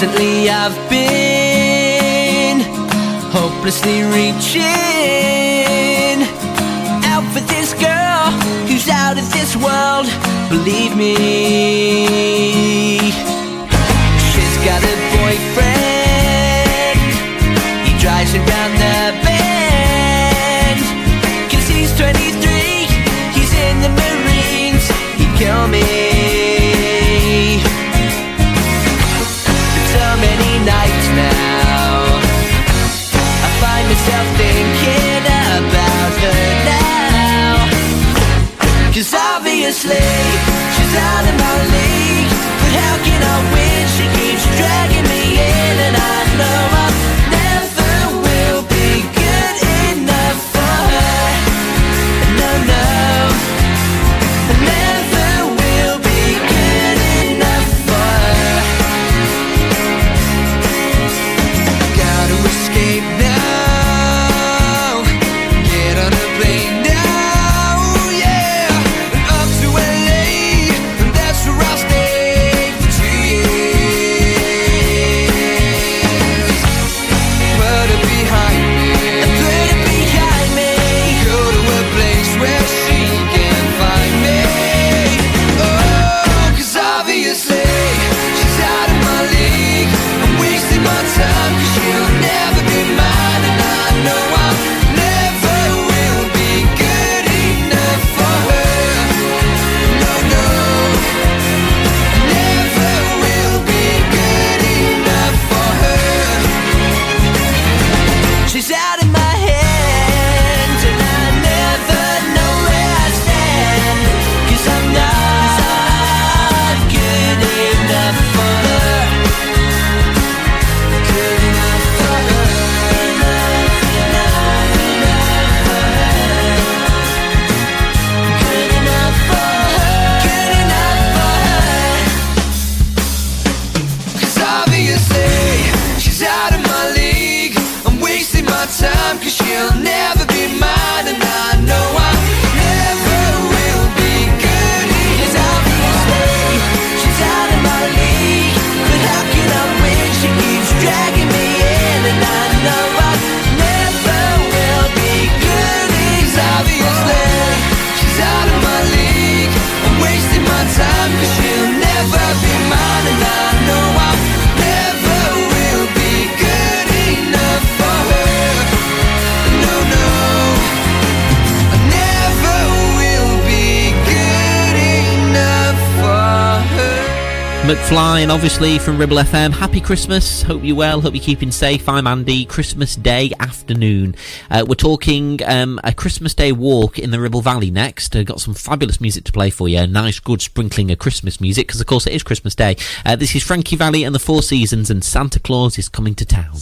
Recently I've been hopelessly reaching out for this girl who's out of this world. Believe me, she's got a boyfriend. He drives around the bend. Cause he's 23, he's in the Marines. He'd kill me. She's out of my league But how can I win? She keeps dragging me in And I know I again, obviously, from Ribble FM. Happy Christmas. Hope you're well. Hope you're keeping safe. I'm Andy. Christmas Day afternoon. Uh, we're talking um, a Christmas Day walk in the Ribble Valley next. Uh, got some fabulous music to play for you. Nice, good sprinkling of Christmas music because, of course, it is Christmas Day. Uh, this is Frankie Valli and the Four Seasons, and Santa Claus is coming to town.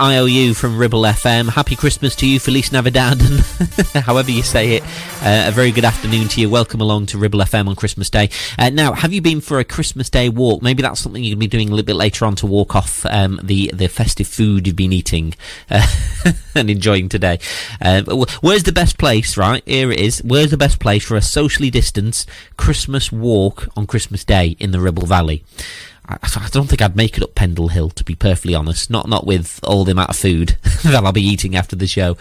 IOU from Ribble FM. Happy Christmas to you, Feliz Navidad, and however you say it. Uh, a very good afternoon to you. Welcome along to Ribble FM on Christmas Day. Uh, now, have you been for a Christmas Day walk? Maybe that's something you're going to be doing a little bit later on to walk off um, the the festive food you've been eating uh, and enjoying today. Uh, where's the best place? Right here it is. Where's the best place for a socially distanced Christmas walk on Christmas Day in the Ribble Valley? I, don't think I'd make it up Pendle Hill, to be perfectly honest. Not not with all the amount of food that I'll be eating after the show.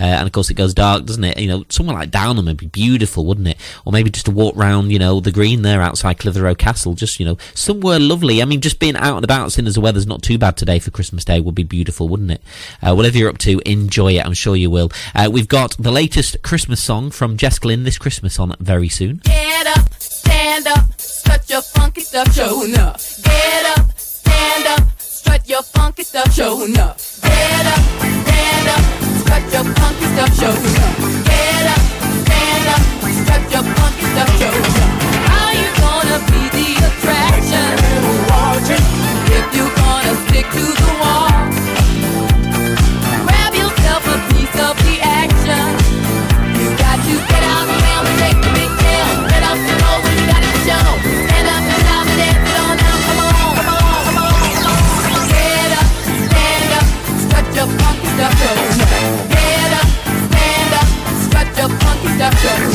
Uh, and of course, it goes dark, doesn't it? You know, somewhere like Downham would be beautiful, wouldn't it? Or maybe just to walk round, you know, the green there outside Clitheroe Castle. Just, you know, somewhere lovely. I mean, just being out and about, seeing as the weather's not too bad today for Christmas Day, would be beautiful, wouldn't it? Uh, whatever you're up to, enjoy it. I'm sure you will. Uh, we've got the latest Christmas song from Jess Glynne this Christmas on very soon. Get up, stand up, strut your funky stuff, showing up. Get up, stand up, strut your funky stuff, showing up. Get up, stand up, strut your funky stuff, showing up. Get up, stand up, strut your funky stuff, showing up. How you gonna be the attraction? If you gonna stick to the wall, Yeah.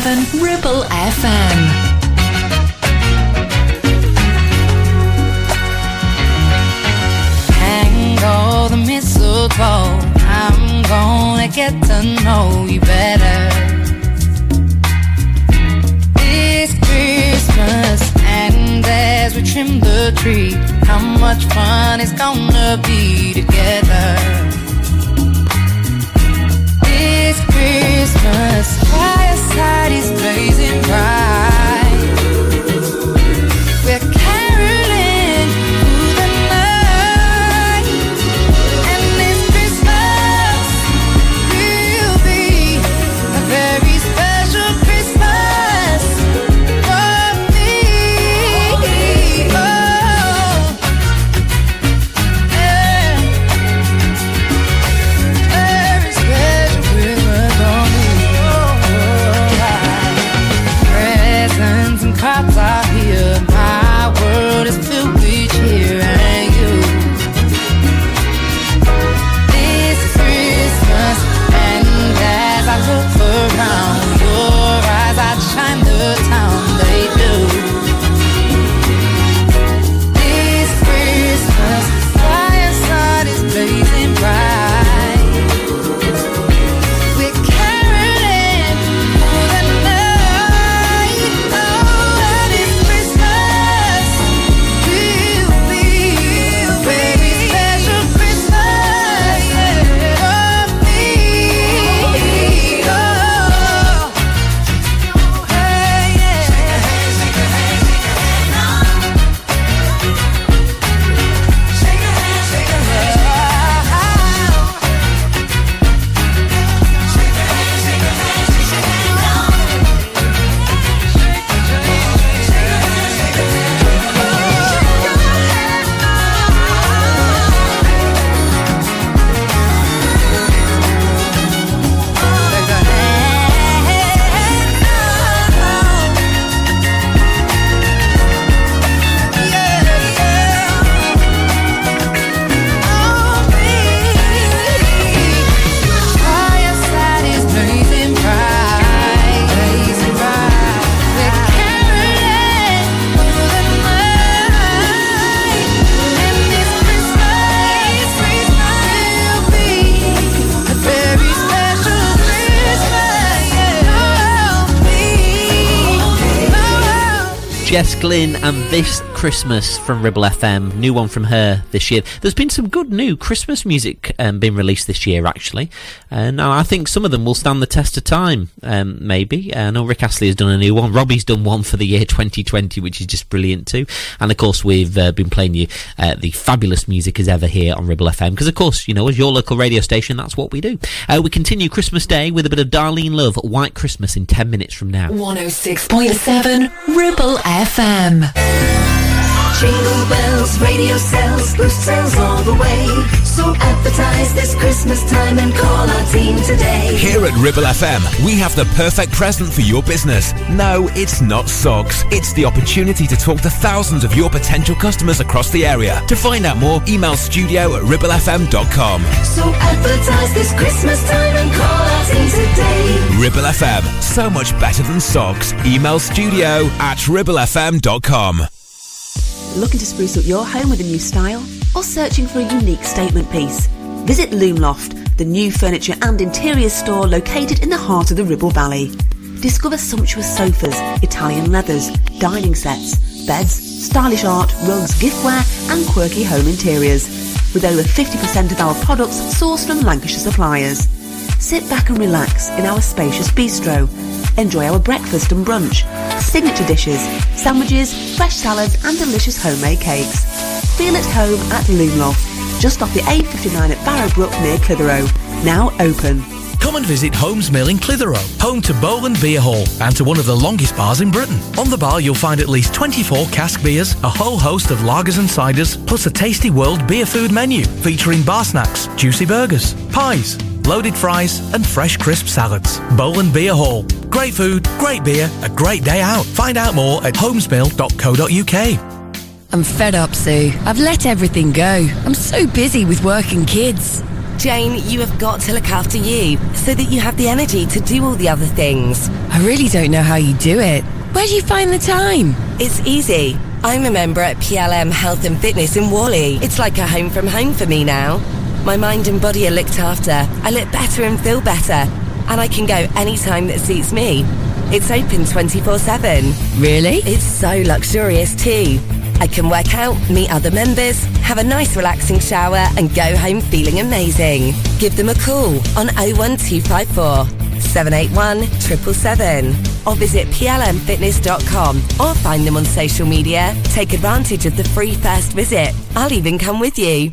106.7 Jess Glynne and This Christmas from Ribble FM. New one from her this year. There's been some good new Christmas music um, being released this year, actually. And I think some of them will stand the test of time, um, maybe. Uh, I know Rick Astley has done a new one. Robbie's done one for the year 2020, which is just brilliant too. And of course, we've uh, been playing you uh, the fabulous music as ever here on Ribble FM. Because, of course, you know, as your local radio station, that's what we do. Uh, we continue Christmas Day with a bit of Darlene Love, White Christmas in 10 minutes from now. 106.7 Ribble FM. Jingle bells, radio sells, boost sales all the way. So advertise this Christmas time and call our team today. Here at Ribble FM, we have the perfect present for your business. No, it's not socks. It's the opportunity to talk to thousands of your potential customers across the area. To find out more, email studio at ribblefm.com. So advertise this Christmas time and call our team today. Ribble FM, so much better than socks. Email studio at ribblefm.com. Looking to spruce up your home with a new style? Or searching for a unique statement piece? Visit Loomloft, the new furniture and interior store located in the heart of the Ribble Valley. Discover sumptuous sofas, Italian leathers, dining sets, beds, stylish art, rugs, giftware and quirky home interiors. With over 50% of our products sourced from Lancashire suppliers. Sit back and relax in our spacious bistro. Enjoy our breakfast and brunch, signature dishes, sandwiches, fresh salads and delicious homemade cakes. Feel at home at Loomloft, just off the A59 at Barrowbrook near Clitheroe. Now open. Come and visit Holmes Mill in Clitheroe, home to Bowland Beer Hall and to one of the longest bars in Britain. On the bar, you'll find at least 24 cask beers, a whole host of lagers and ciders, plus a tasty world beer food menu featuring bar snacks, juicy burgers, pies, loaded fries, and fresh crisp salads. Bowland Beer Hall. Great food, great beer, a great day out. Find out more at holmesmill.co.uk. I'm fed up, Sue. I've let everything go. I'm so busy with work and kids. Jane, you have got to look after you so that you have the energy to do all the other things. I really don't know how you do it. Where do you find the time? It's easy. I'm a member at PLM Health and Fitness in Whalley. It's like a home from home for me now. My mind and body are looked after. I look better and feel better. And I can go anytime that suits me. It's open 24 7. Really? It's so luxurious too. I can work out, meet other members, have a nice relaxing shower, and go home feeling amazing. Give them a call on 01254 781 777 or visit plmfitness.com or find them on social media. Take advantage of the free first visit. I'll even come with you.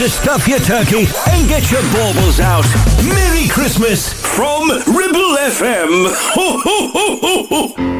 To stuff your turkey and get your baubles out. Merry Christmas from Ribble FM. Ho, ho, ho,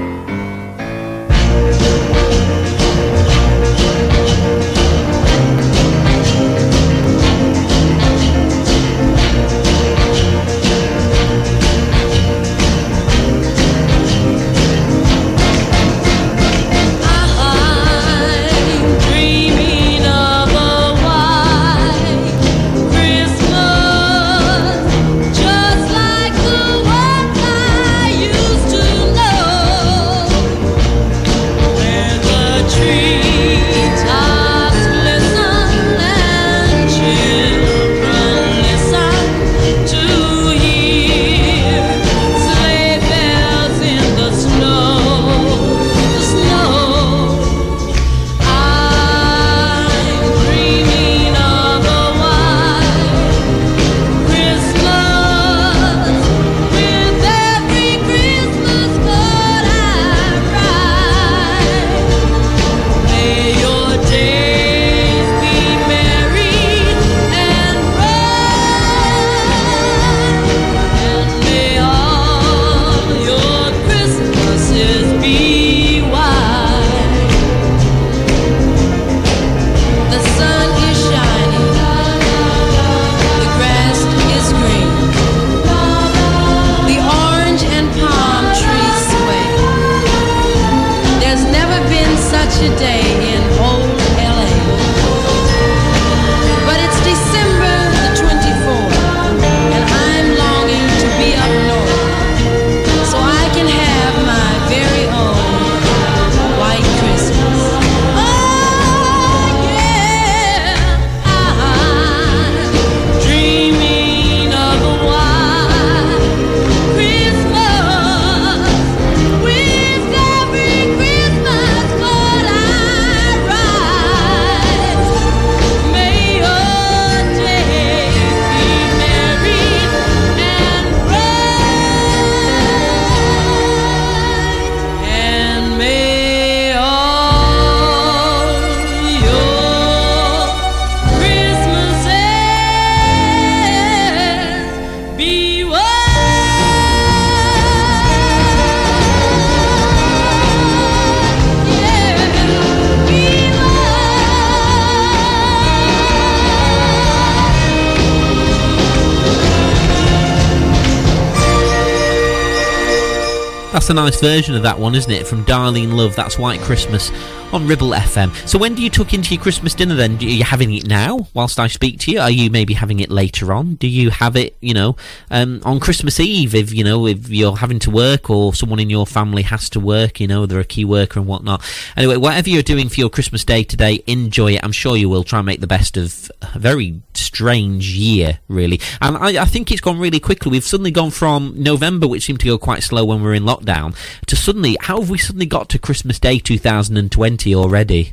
a nice version of that one, isn't it? From Darlene Love. That's White Christmas on Ribble FM. So when do you tuck into your Christmas dinner then? Are you having it now whilst I speak to you? Are you maybe having it later on? Do you have it, you know, um, on Christmas Eve if, you know, if you're having to work or someone in your family has to work, you know, they're a key worker and whatnot. Anyway, whatever you're doing for your Christmas day today, enjoy it. I'm sure you will try and make the best of a very strange year, really. And I, I think it's gone really quickly. We've suddenly gone from November, which seemed to go quite slow when we were in lockdown, to suddenly, how have we suddenly got to Christmas Day 2020 already?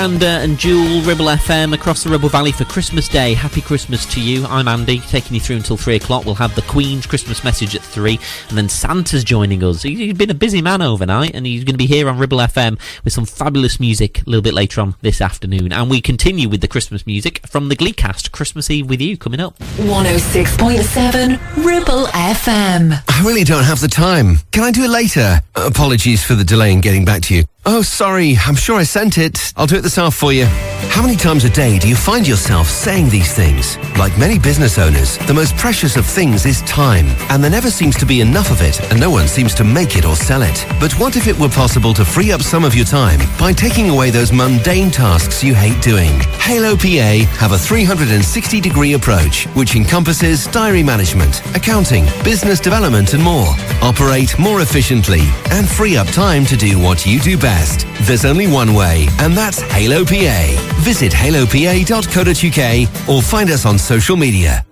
Propaganda and Jewel, Ribble FM across the Ribble Valley for Christmas Day. Happy Christmas to you. I'm Andy, taking you through until three o'clock. We'll have the Queen's Christmas message at three, and then Santa's joining us. He- He's been a busy man overnight, and he's going to be here on Ribble FM with some fabulous music a little bit later on this afternoon. And we continue with the Christmas music from the Glee Cast Christmas Eve with you coming up. 106.7 Ribble FM. I really don't have the time. Can I do it later? Apologies for the delay in getting back to you. Oh, sorry, I'm sure I sent it. I'll do it this half for you. How many times a day do you find yourself saying these things? Like many business owners, the most precious of things is time, and there never seems to be enough of it, and no one seems to make it or sell it. But what if it were possible to free up some of your time by taking away those mundane tasks you hate doing? Halo PA have a 360 degree approach, which encompasses diary management, accounting, business development, and more. Operate more efficiently and free up time to do what you do best. There's only one way, and that's Halo PA. Visit halopa.co.uk or find us on social media.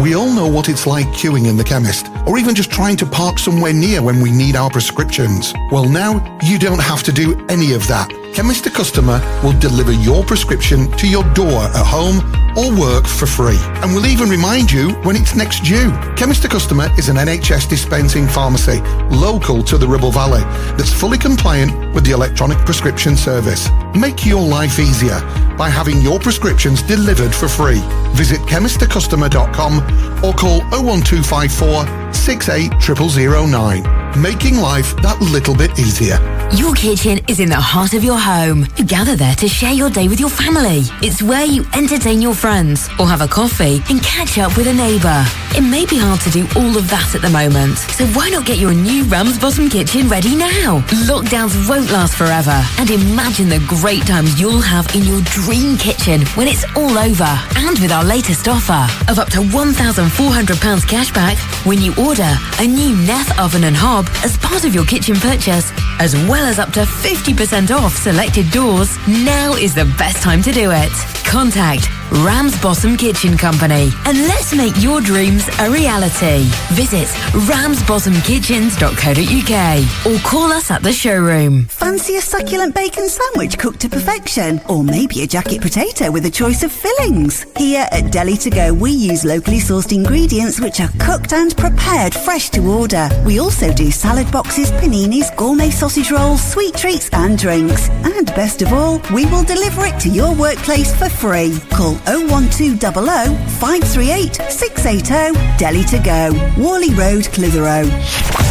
We all know what it's like queuing in the chemist, or even just trying to park somewhere near when we need our prescriptions. Well, now you don't have to do any of that. Chemist to Customer will deliver your prescription to your door at home or work for free. And we'll even remind you when it's next due. Chemist to Customer is an NHS dispensing pharmacy local to the Ribble Valley that's fully compliant with the electronic prescription service. Make your life easier by having your prescriptions delivered for free. Visit chemisttocustomer.com or call 01254 680009. Making life that little bit easier. Your kitchen is in the heart of your home. You gather there to share your day with your family. It's where you entertain your friends or have a coffee and catch up with a neighbour. It may be hard to do all of that at the moment, so why not get your new Ramsbottom kitchen ready now? Lockdowns won't last forever, and imagine the great times you'll have in your dream kitchen when it's all over. And with our latest offer of up to £1,400 cashback when you order a new Neff oven and hob as part of your kitchen purchase, as well as up to 50% off selected doors, now is the best time to do it. Contact Ramsbottom Kitchen Company and let's make your dreams a reality. Visit ramsbottomkitchens.co.uk or call us at the showroom. Fancy a succulent bacon sandwich cooked to perfection? Or maybe a jacket potato with a choice of fillings? Here at Deli To Go, we use locally sourced ingredients which are cooked and prepared fresh to order. We also do salad boxes, paninis, gourmet sausage rolls, sweet treats, and drinks. And best of all, we will deliver it to your workplace for free. Call 01200 538 680 Deli To Go, Whalley Road, Clitheroe.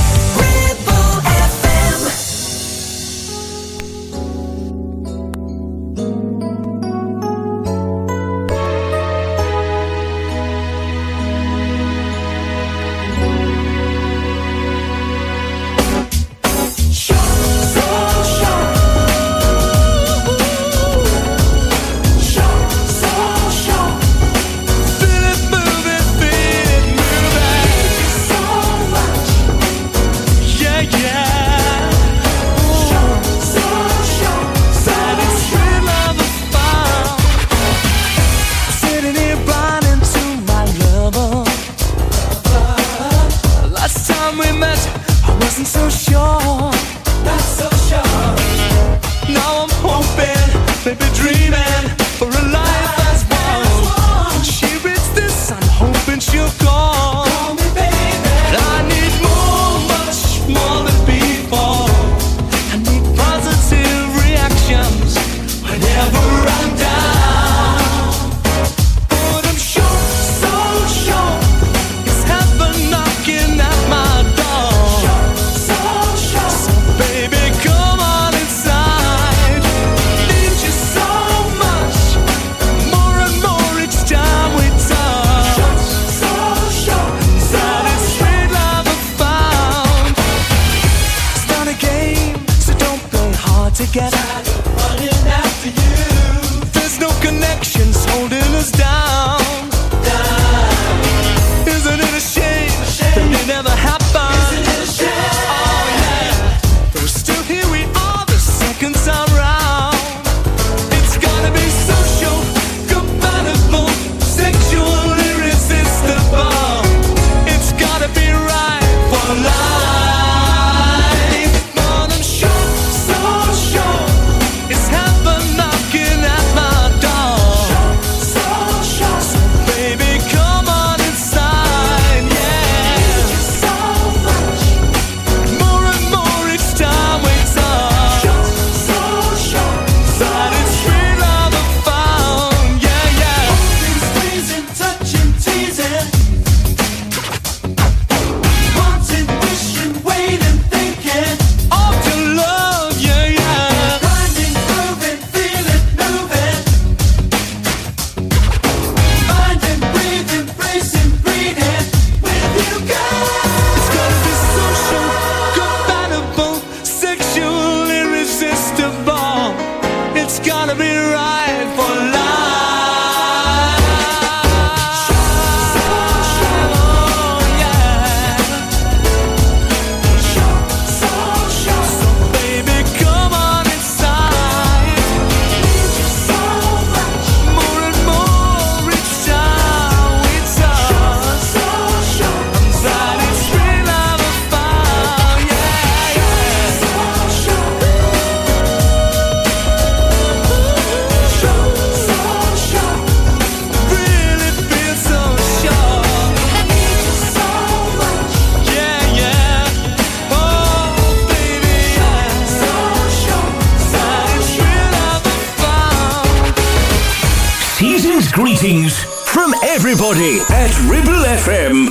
Greetings from everybody at Ribble FM.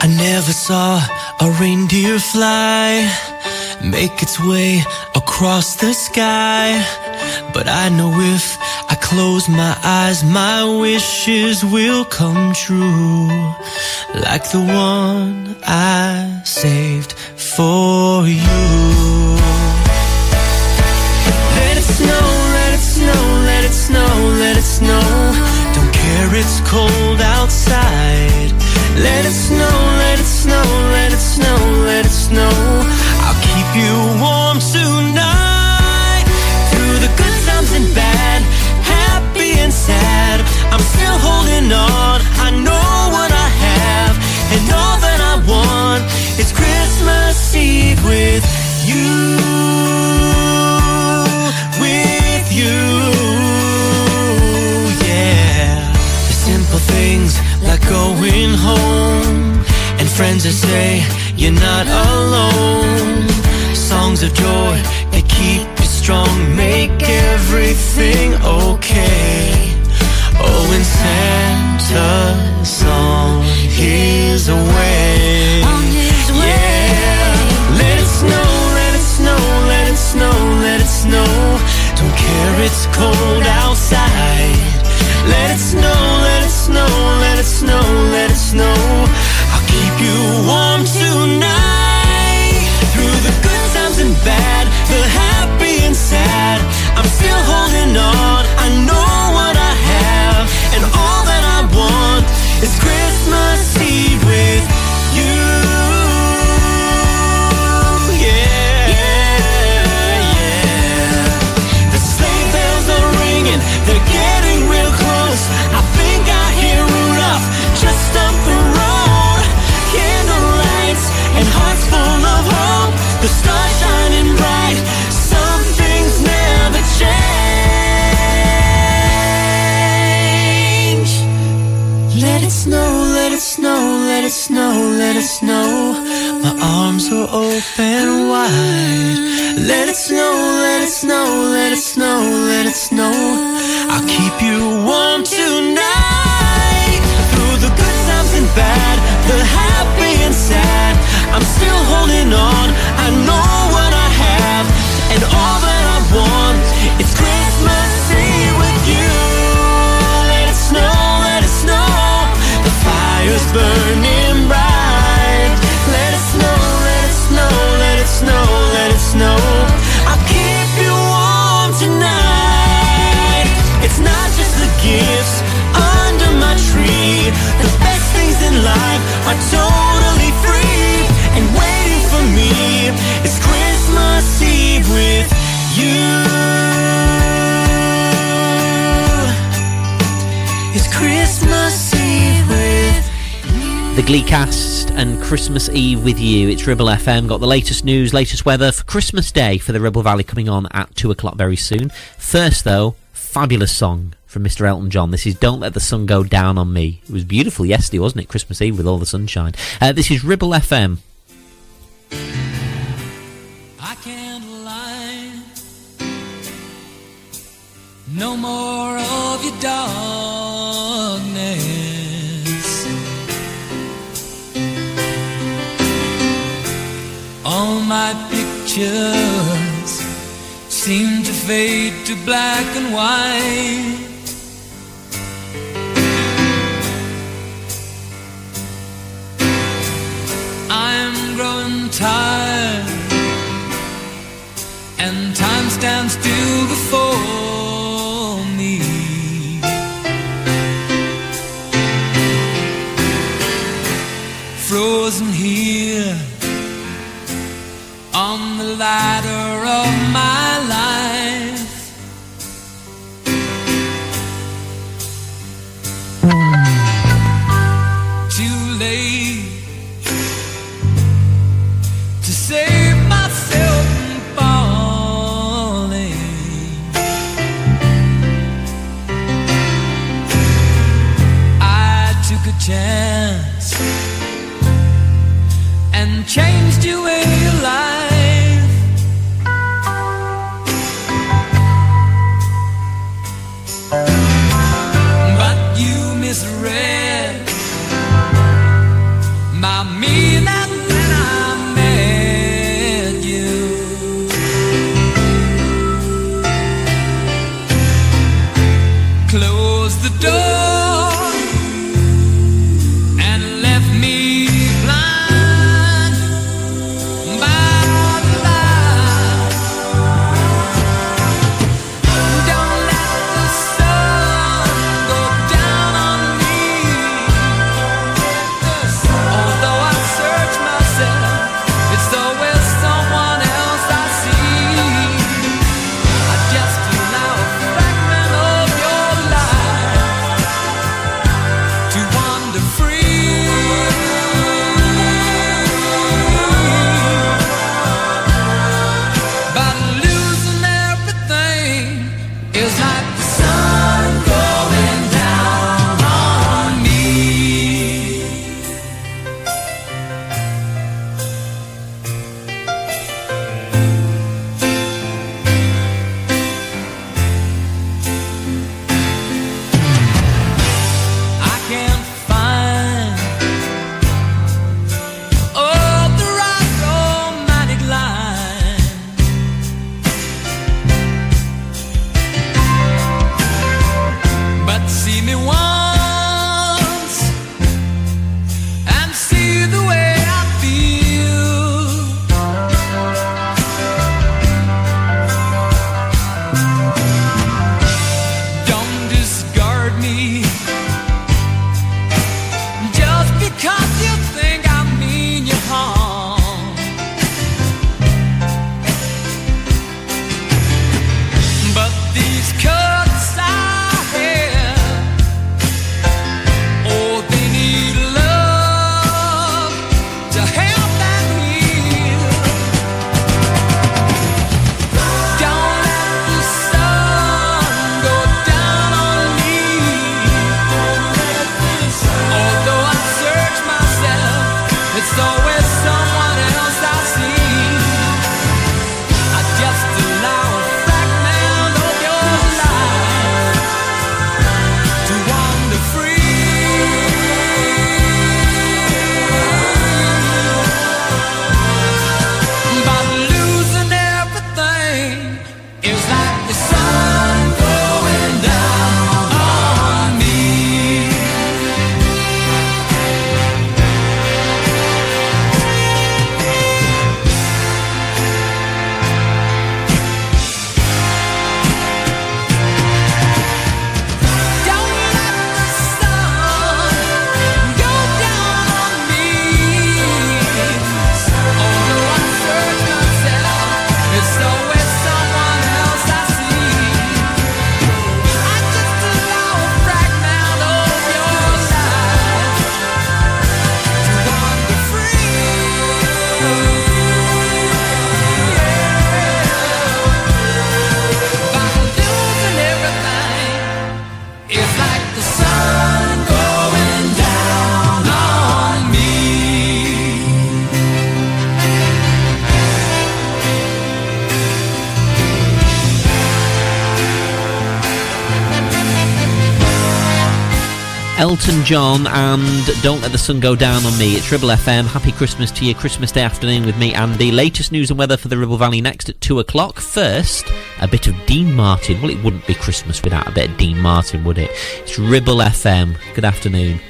I never saw a reindeer fly make its way across the sky. But I know if I close my eyes, my wishes will come true. Like the one I saved for you. Let it snow, let it snow, let it snow, let it snow. Don't care, it's cold outside. Let it snow, let it snow, let it snow, let it snow. I'll keep you warm tonight. Through the good times and bad, happy and sad. I'm still holding on. I know what I have, and all that is Christmas Eve with you. With you, yeah. The simple things like going home and friends that say you're not alone. Songs of joy that keep you strong, make everything okay. Oh, and Santa's song his way. It's cold outside. Let it snow, let it snow, let it snow, let it snow. I'll keep you warm it snow. My arms are open wide. Let it snow, let it snow, let it snow, let it snow. I'll keep you warm tonight. Through the good times and bad, the happy and sad. I'm still holding on. The Glee Cast and Christmas Eve with you. It's Ribble FM. Got the latest news, latest weather for Christmas Day for the Ribble Valley coming on at 2 o'clock very soon. First, though, fabulous song from Mr. Elton John. This is Don't Let the Sun Go Down on Me. It was beautiful yesterday, wasn't it? Christmas Eve with all the sunshine. Uh, this is Ribble FM. I can't lie. No more of your darkness. All my pictures seem to fade to black and white. I'm growing tired, Elton John and Don't Let the Sun Go Down on Me. It's Ribble FM. Happy Christmas to you. Christmas Day afternoon with me, Andy. Latest news and weather for the Ribble Valley next at 2 o'clock. First, a bit of Dean Martin. Well, it wouldn't be Christmas without a bit of Dean Martin, would it? It's Ribble FM. Good afternoon.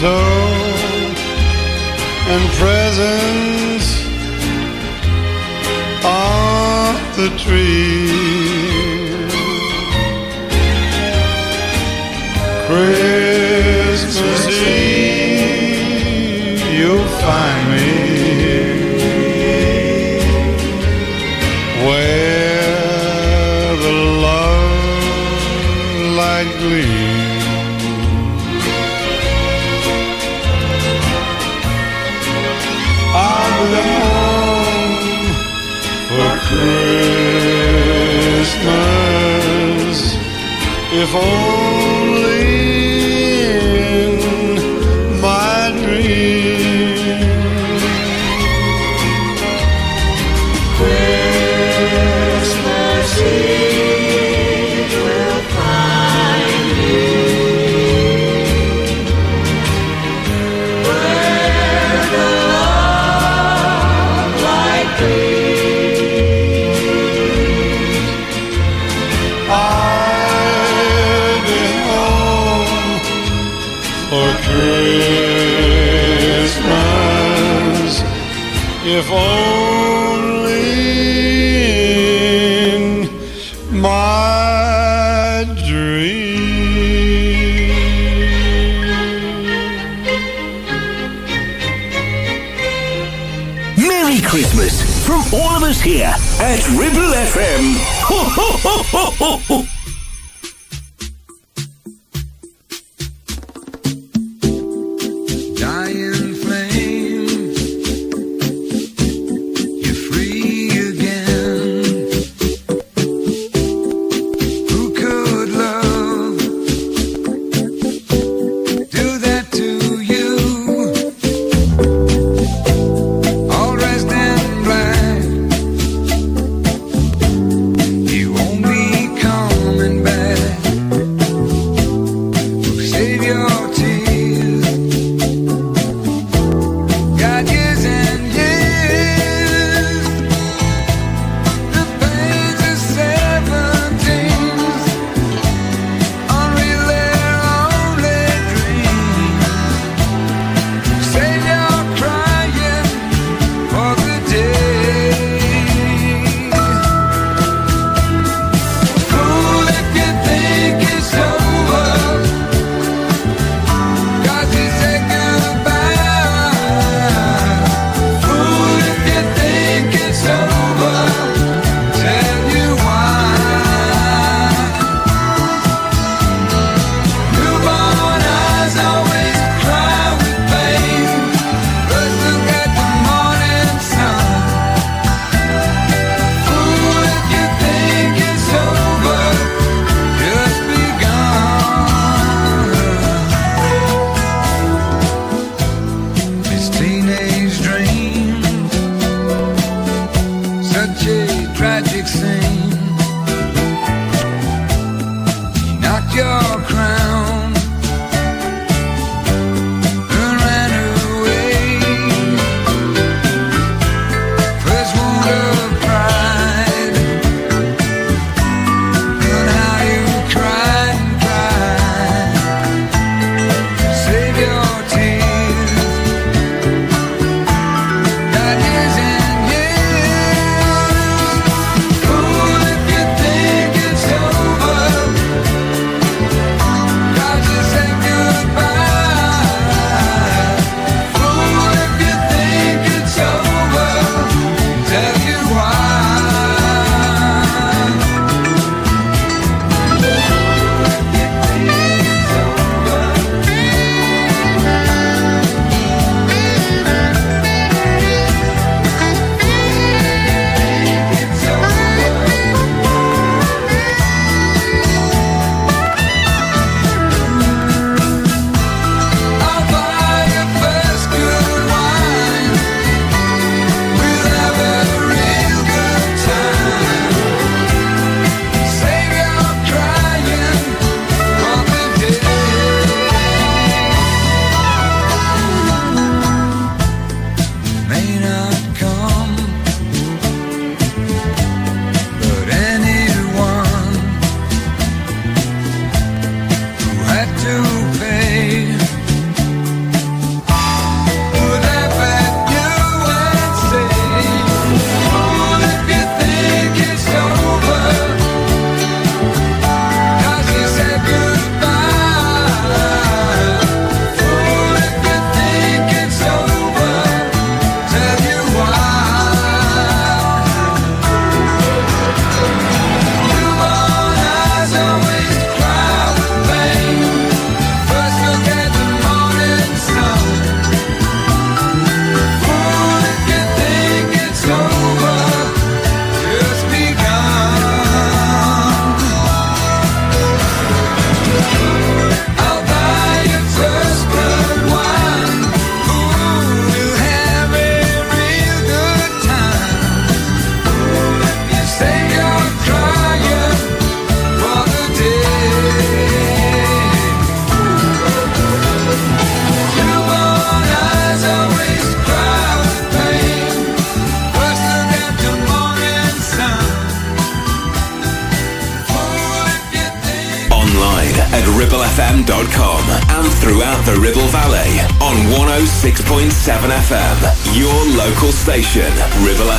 mistletoe and presents on the tree. Christmas if